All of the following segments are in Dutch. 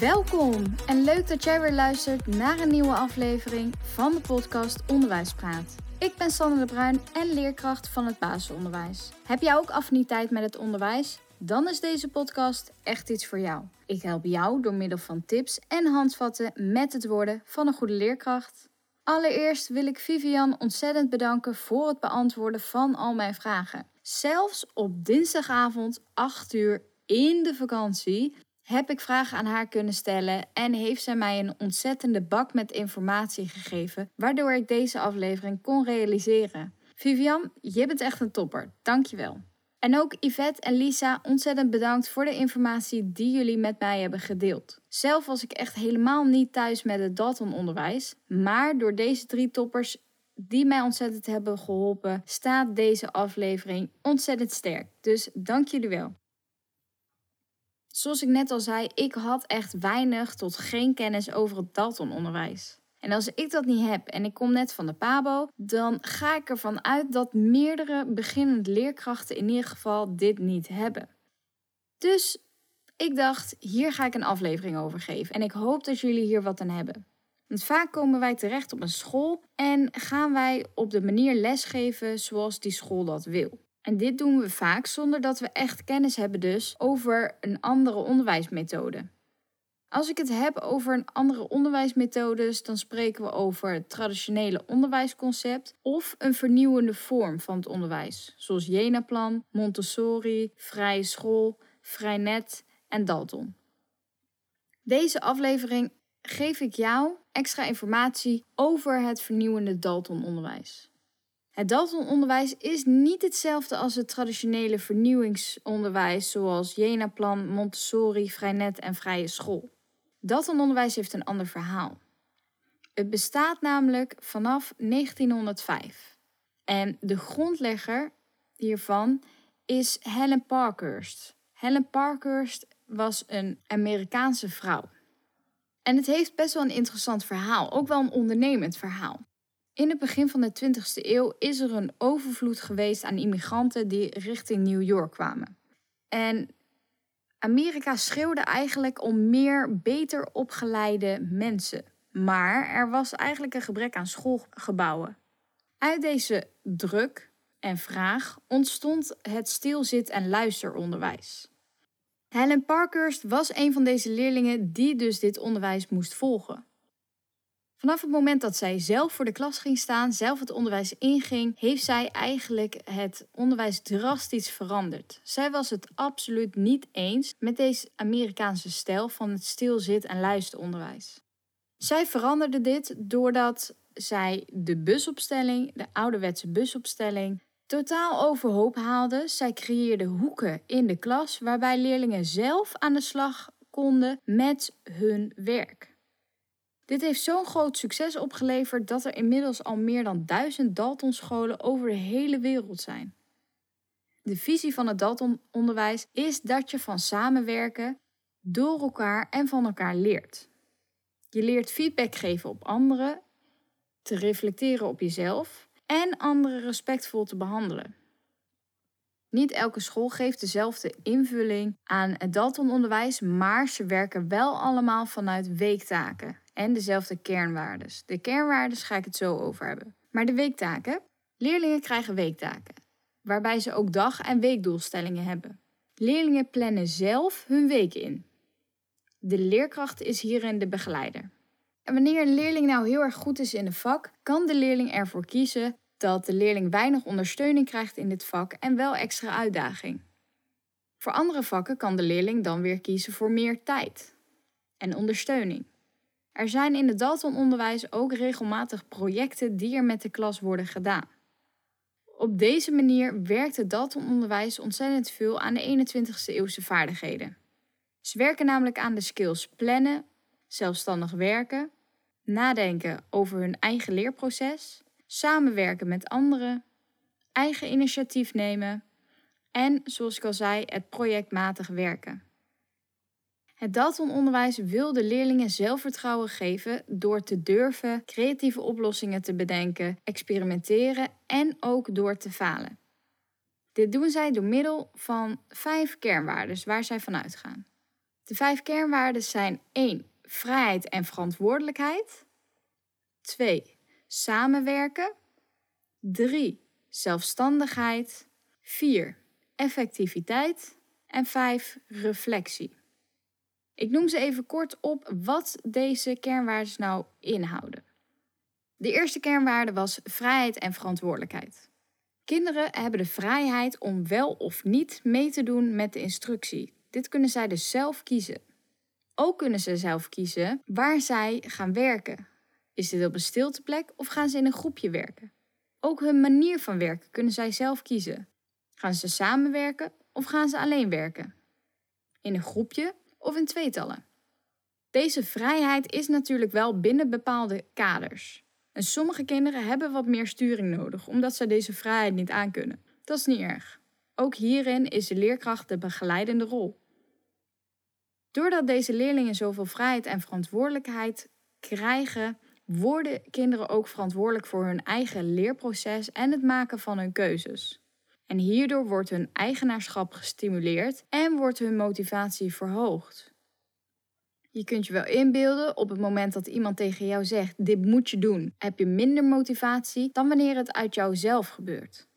Welkom en leuk dat jij weer luistert naar een nieuwe aflevering van de podcast Onderwijspraat. Ik ben Sanne de Bruin en leerkracht van het basisonderwijs. Heb jij ook affiniteit met het onderwijs? Dan is deze podcast echt iets voor jou. Ik help jou door middel van tips en handvatten met het worden van een goede leerkracht. Allereerst wil ik Vivian ontzettend bedanken voor het beantwoorden van al mijn vragen. Zelfs op dinsdagavond 8 uur in de vakantie heb ik vragen aan haar kunnen stellen en heeft zij mij een ontzettende bak met informatie gegeven, waardoor ik deze aflevering kon realiseren. Vivian, je bent echt een topper. Dankjewel. En ook Yvette en Lisa, ontzettend bedankt voor de informatie die jullie met mij hebben gedeeld. Zelf was ik echt helemaal niet thuis met het Dalton-onderwijs, maar door deze drie toppers die mij ontzettend hebben geholpen, staat deze aflevering ontzettend sterk. Dus dank jullie wel. Zoals ik net al zei, ik had echt weinig tot geen kennis over het Dalton-onderwijs. En als ik dat niet heb en ik kom net van de PABO, dan ga ik ervan uit dat meerdere beginnende leerkrachten in ieder geval dit niet hebben. Dus ik dacht, hier ga ik een aflevering over geven en ik hoop dat jullie hier wat aan hebben. Want vaak komen wij terecht op een school en gaan wij op de manier lesgeven zoals die school dat wil. En dit doen we vaak zonder dat we echt kennis hebben dus over een andere onderwijsmethode. Als ik het heb over een andere onderwijsmethodes, dan spreken we over het traditionele onderwijsconcept of een vernieuwende vorm van het onderwijs, zoals Jena-plan, Montessori, vrije school, Vrijnet en Dalton. Deze aflevering geef ik jou extra informatie over het vernieuwende Dalton-onderwijs. Het Dalton-onderwijs is niet hetzelfde als het traditionele vernieuwingsonderwijs zoals Jena-plan, Montessori, Vrijnet en Vrije School. Dalton-onderwijs heeft een ander verhaal. Het bestaat namelijk vanaf 1905. En de grondlegger hiervan is Helen Parkhurst. Helen Parkhurst was een Amerikaanse vrouw. En het heeft best wel een interessant verhaal, ook wel een ondernemend verhaal. In het begin van de 20e eeuw is er een overvloed geweest aan immigranten die richting New York kwamen. En Amerika schreeuwde eigenlijk om meer beter opgeleide mensen. Maar er was eigenlijk een gebrek aan schoolgebouwen. Uit deze druk en vraag ontstond het stilzit- en luisteronderwijs. Helen Parkhurst was een van deze leerlingen die dus dit onderwijs moest volgen. Vanaf het moment dat zij zelf voor de klas ging staan, zelf het onderwijs inging, heeft zij eigenlijk het onderwijs drastisch veranderd. Zij was het absoluut niet eens met deze Amerikaanse stijl van het stilzit- en luisteronderwijs. Zij veranderde dit doordat zij de busopstelling, de ouderwetse busopstelling, totaal overhoop haalde. Zij creëerde hoeken in de klas waarbij leerlingen zelf aan de slag konden met hun werk. Dit heeft zo'n groot succes opgeleverd dat er inmiddels al meer dan duizend Dalton-scholen over de hele wereld zijn. De visie van het Dalton-onderwijs is dat je van samenwerken, door elkaar en van elkaar leert. Je leert feedback geven op anderen, te reflecteren op jezelf en anderen respectvol te behandelen. Niet elke school geeft dezelfde invulling aan het Dalton-onderwijs, maar ze werken wel allemaal vanuit weektaken en dezelfde kernwaardes. De kernwaardes ga ik het zo over hebben. Maar de weektaken? Leerlingen krijgen weektaken, waarbij ze ook dag- en weekdoelstellingen hebben. Leerlingen plannen zelf hun week in. De leerkracht is hierin de begeleider. En wanneer een leerling nou heel erg goed is in een vak, kan de leerling ervoor kiezen dat de leerling weinig ondersteuning krijgt in dit vak en wel extra uitdaging. Voor andere vakken kan de leerling dan weer kiezen voor meer tijd en ondersteuning. Er zijn in het Dalton-onderwijs ook regelmatig projecten die er met de klas worden gedaan. Op deze manier werkt het Dalton-onderwijs ontzettend veel aan de 21ste eeuwse vaardigheden. Ze werken namelijk aan de skills plannen, zelfstandig werken, nadenken over hun eigen leerproces, samenwerken met anderen, eigen initiatief nemen en, zoals ik al zei, het projectmatig werken. Het Dalton-onderwijs wil de leerlingen zelfvertrouwen geven door te durven creatieve oplossingen te bedenken, experimenteren en ook door te falen. Dit doen zij door middel van vijf kernwaarden waar zij van uitgaan. De vijf kernwaarden zijn 1. Vrijheid en verantwoordelijkheid. 2. Samenwerken. 3. Zelfstandigheid. 4. Effectiviteit. En 5. Reflectie. Ik noem ze even kort op wat deze kernwaarden nou inhouden. De eerste kernwaarde was vrijheid en verantwoordelijkheid. Kinderen hebben de vrijheid om wel of niet mee te doen met de instructie. Dit kunnen zij dus zelf kiezen. Ook kunnen ze zelf kiezen waar zij gaan werken. Is dit op een stilteplek of gaan ze in een groepje werken? Ook hun manier van werken kunnen zij zelf kiezen. Gaan ze samenwerken of gaan ze alleen werken? In een groepje of in tweetallen? Deze vrijheid is natuurlijk wel binnen bepaalde kaders. En sommige kinderen hebben wat meer sturing nodig, omdat zij deze vrijheid niet aankunnen. Dat is niet erg. Ook hierin is de leerkracht de begeleidende rol. Doordat deze leerlingen zoveel vrijheid en verantwoordelijkheid krijgen, worden kinderen ook verantwoordelijk voor hun eigen leerproces en het maken van hun keuzes. En hierdoor wordt hun eigenaarschap gestimuleerd en wordt hun motivatie verhoogd. Je kunt je wel inbeelden op het moment dat iemand tegen jou zegt: Dit moet je doen, heb je minder motivatie dan wanneer het uit jouzelf gebeurt.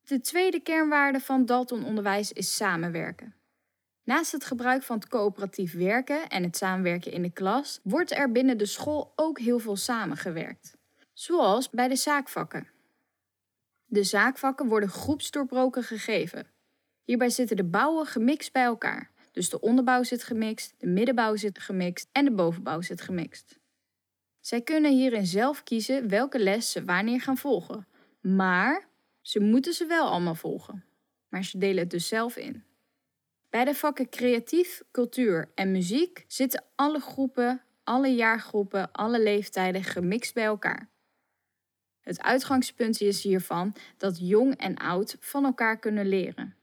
De tweede kernwaarde van Dalton onderwijs is samenwerken. Naast het gebruik van het coöperatief werken en het samenwerken in de klas, wordt er binnen de school ook heel veel samengewerkt. Zoals bij de zaakvakken. De zaakvakken worden groepsdoorbroken gegeven. Hierbij zitten de bouwen gemixt bij elkaar. Dus de onderbouw zit gemixt, de middenbouw zit gemixt en de bovenbouw zit gemixt. Zij kunnen hierin zelf kiezen welke les ze wanneer gaan volgen. Maar ze moeten ze wel allemaal volgen. Maar ze delen het dus zelf in. Bij de vakken creatief, cultuur en muziek zitten alle groepen, alle jaargroepen, alle leeftijden gemixt bij elkaar. Het uitgangspunt is hiervan dat jong en oud van elkaar kunnen leren.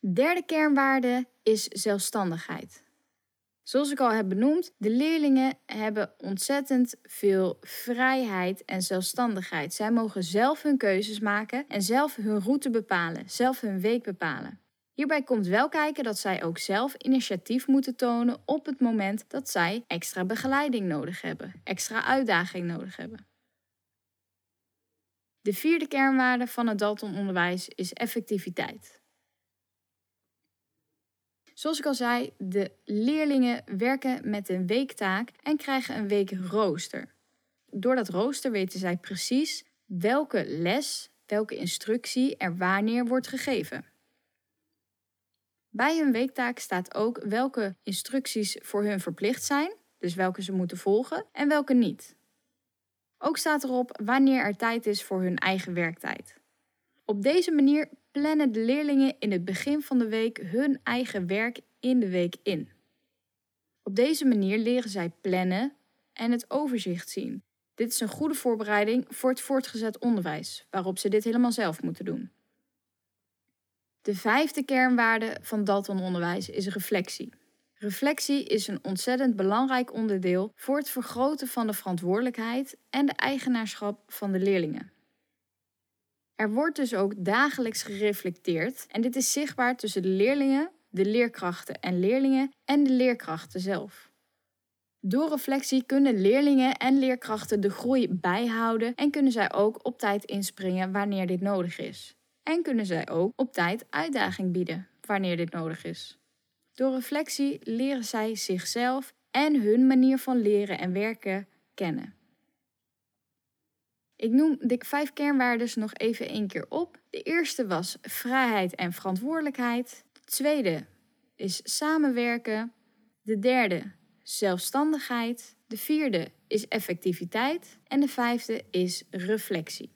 Derde kernwaarde is zelfstandigheid. Zoals ik al heb benoemd, de leerlingen hebben ontzettend veel vrijheid en zelfstandigheid. Zij mogen zelf hun keuzes maken en zelf hun route bepalen, zelf hun week bepalen. Hierbij komt wel kijken dat zij ook zelf initiatief moeten tonen op het moment dat zij extra begeleiding nodig hebben, extra uitdaging nodig hebben. De vierde kernwaarde van het Dalton-onderwijs is effectiviteit. Zoals ik al zei, de leerlingen werken met een weektaak en krijgen een weekrooster. Door dat rooster weten zij precies welke les, welke instructie er wanneer wordt gegeven. Bij hun weektaak staat ook welke instructies voor hun verplicht zijn, dus welke ze moeten volgen, en welke niet. Ook staat erop wanneer er tijd is voor hun eigen werktijd. Op deze manier plannen de leerlingen in het begin van de week hun eigen werk in de week in. Op deze manier leren zij plannen en het overzicht zien. Dit is een goede voorbereiding voor het voortgezet onderwijs, waarop ze dit helemaal zelf moeten doen. De vijfde kernwaarde van Dalton onderwijs is reflectie. Reflectie is een ontzettend belangrijk onderdeel voor het vergroten van de verantwoordelijkheid en de eigenaarschap van de leerlingen. Er wordt dus ook dagelijks gereflecteerd en dit is zichtbaar tussen de leerlingen, de leerkrachten en leerlingen en de leerkrachten zelf. Door reflectie kunnen leerlingen en leerkrachten de groei bijhouden en kunnen zij ook op tijd inspringen wanneer dit nodig is. En kunnen zij ook op tijd uitdaging bieden wanneer dit nodig is. Door reflectie leren zij zichzelf en hun manier van leren en werken kennen. Ik noem de vijf kernwaarden nog even één keer op. De eerste was vrijheid en verantwoordelijkheid. De tweede is samenwerken. De derde zelfstandigheid. De vierde is effectiviteit. En de vijfde is reflectie.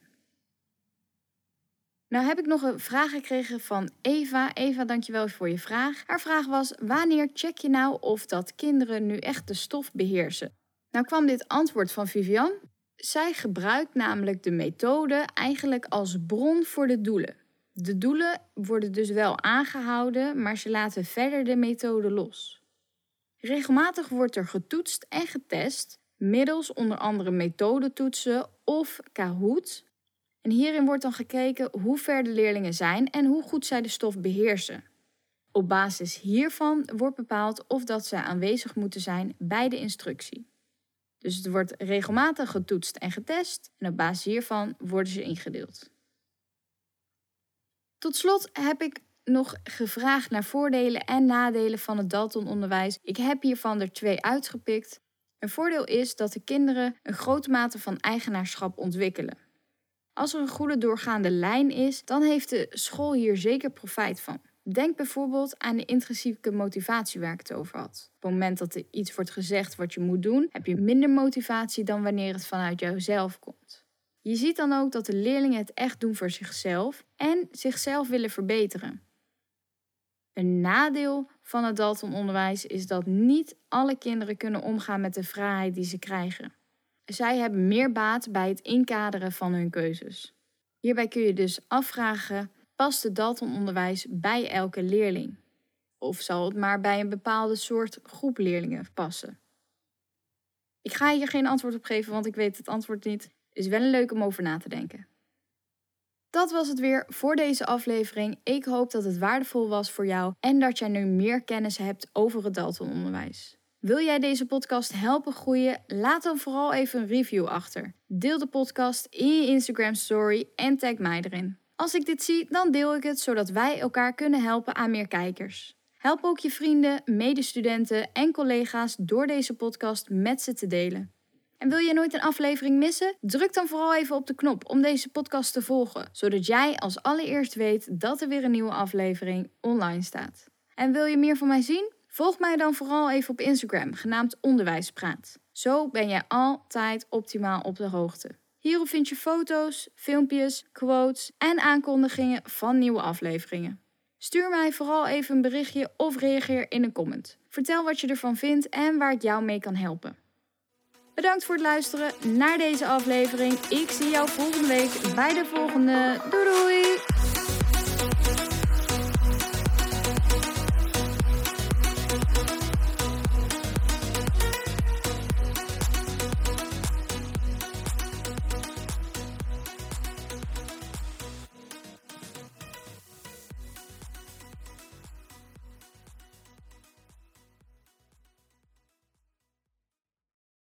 Nou heb ik nog een vraag gekregen van Eva. Eva, dankjewel voor je vraag. Haar vraag was: wanneer check je nou of dat kinderen nu echt de stof beheersen? Nou kwam dit antwoord van Vivian. Zij gebruikt namelijk de methode eigenlijk als bron voor de doelen. De doelen worden dus wel aangehouden, maar ze laten verder de methode los. Regelmatig wordt er getoetst en getest middels onder andere methodetoetsen of Kahoot, en hierin wordt dan gekeken hoe ver de leerlingen zijn en hoe goed zij de stof beheersen. Op basis hiervan wordt bepaald of dat ze aanwezig moeten zijn bij de instructie. Dus het wordt regelmatig getoetst en getest en op basis hiervan worden ze ingedeeld. Tot slot heb ik nog gevraagd naar voordelen en nadelen van het Dalton-onderwijs. Ik heb hiervan er twee uitgepikt. Een voordeel is dat de kinderen een grote mate van eigenaarschap ontwikkelen. Als er een goede doorgaande lijn is, dan heeft de school hier zeker profijt van. Denk bijvoorbeeld aan de intrinsieke motivatie waar ik het over had. Op het moment dat er iets wordt gezegd wat je moet doen, heb je minder motivatie dan wanneer het vanuit jouzelf komt. Je ziet dan ook dat de leerlingen het echt doen voor zichzelf en zichzelf willen verbeteren. Een nadeel van het Dalton-onderwijs is dat niet alle kinderen kunnen omgaan met de vrijheid die ze krijgen. Zij hebben meer baat bij het inkaderen van hun keuzes. Hierbij kun je dus afvragen: past het Dalton-onderwijs bij elke leerling? Of zal het maar bij een bepaalde soort groep leerlingen passen? Ik ga hier geen antwoord op geven, want ik weet het antwoord niet. Is wel een leuk om over na te denken. Dat was het weer voor deze aflevering. Ik hoop dat het waardevol was voor jou en dat jij nu meer kennis hebt over het Dalton-onderwijs. Wil jij deze podcast helpen groeien? Laat dan vooral even een review achter. Deel de podcast in je Instagram story en tag mij erin. Als ik dit zie, dan deel ik het zodat wij elkaar kunnen helpen aan meer kijkers. Help ook je vrienden, medestudenten en collega's door deze podcast met ze te delen. En wil je nooit een aflevering missen? Druk dan vooral even op de knop om deze podcast te volgen, zodat jij als allereerst weet dat er weer een nieuwe aflevering online staat. En wil je meer van mij zien? Volg mij dan vooral even op Instagram, genaamd Onderwijspraat. Zo ben jij altijd optimaal op de hoogte. Hierop vind je foto's, filmpjes, quotes en aankondigingen van nieuwe afleveringen. Stuur mij vooral even een berichtje of reageer in een comment. Vertel wat je ervan vindt en waar ik jou mee kan helpen. Bedankt voor het luisteren naar deze aflevering. Ik zie jou volgende week bij de volgende. Doei doei!